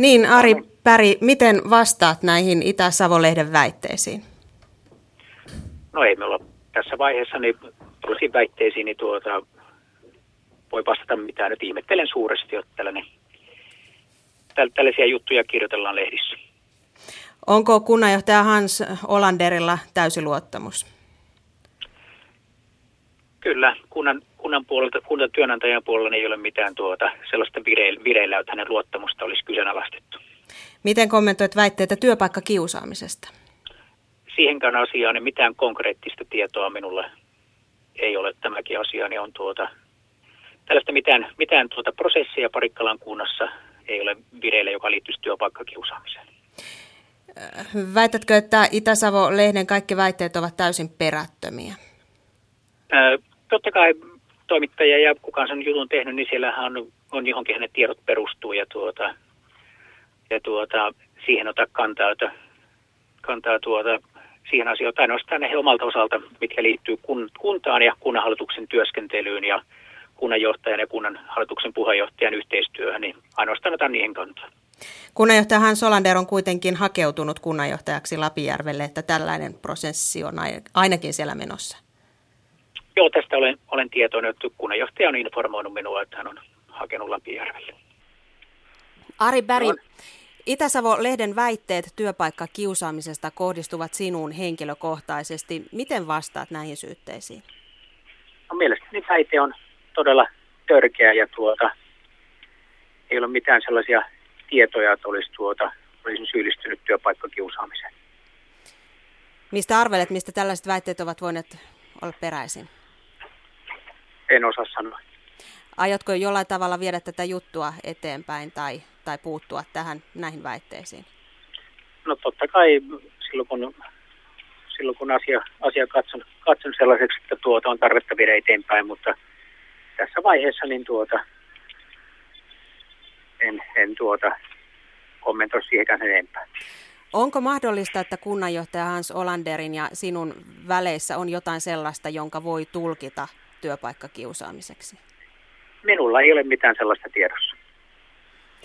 Niin, Ari Päri, miten vastaat näihin Itä-Savon-lehden väitteisiin? No ei me olla tässä vaiheessa niin tosi väitteisiin, niin tuota, voi vastata mitään. Nyt ihmettelen suuresti, että tällainen, tällaisia juttuja kirjoitellaan lehdissä. Onko kunnanjohtaja Hans Olanderilla täysi luottamus? Kyllä, kunnan, kunnan puolelta, kunnan työnantajan puolella ei ole mitään tuota, sellaista vireillä, vireillä, että hänen luottamusta olisi kyseenalaistettu. Miten kommentoit väitteitä työpaikkakiusaamisesta? Siihenkään asiaan niin mitään konkreettista tietoa minulle ei ole tämäkin asia, niin on tuota, tällaista mitään, mitään tuota prosessia Parikkalan kunnassa ei ole vireillä, joka liittyisi työpaikkakiusaamiseen. Väitätkö, että Itä-Savo-lehden kaikki väitteet ovat täysin perättömiä? Totta kai toimittaja ja kukaan sen jutun tehnyt, niin siellähän on, on johonkin hänen tiedot perustuu ja, tuota, ja tuota, siihen ottaa kantaa, että, kantaa tuota, siihen asioihin ainoastaan ne omalta osalta, mitkä liittyy kun, kuntaan ja kunnanhallituksen työskentelyyn ja kunnanjohtajan ja kunnan hallituksen puheenjohtajan yhteistyöhön, niin ainoastaan otan niihin kantaa. Kunnanjohtaja Hans Solander on kuitenkin hakeutunut kunnanjohtajaksi Lapijärvelle, että tällainen prosessi on ainakin siellä menossa. Joo, tästä olen, olen tietoinen, että kunnanjohtaja on informoinut minua, että hän on hakenut Lapijärvelle. Ari Berg, no. Itä-Savo-lehden väitteet työpaikkakiusaamisesta kohdistuvat sinuun henkilökohtaisesti. Miten vastaat näihin syytteisiin? No, mielestäni väite on todella törkeä ja tuota, ei ole mitään sellaisia tietoja, että olisi tuota, olisin syyllistynyt työpaikkakiusaamiseen. Mistä arvelet, mistä tällaiset väitteet ovat voineet olla peräisin? En osaa sanoa. Aiotko jollain tavalla viedä tätä juttua eteenpäin tai, tai puuttua tähän näihin väitteisiin? No totta kai silloin kun, silloin kun asia, asia katson, katson sellaiseksi, että tuota on tarvetta viedä eteenpäin, mutta tässä vaiheessa niin tuota, en, en tuota, kommentoi siihen enempää. Onko mahdollista, että kunnanjohtaja Hans Olanderin ja sinun väleissä on jotain sellaista, jonka voi tulkita työpaikkakiusaamiseksi? Minulla ei ole mitään sellaista tiedossa.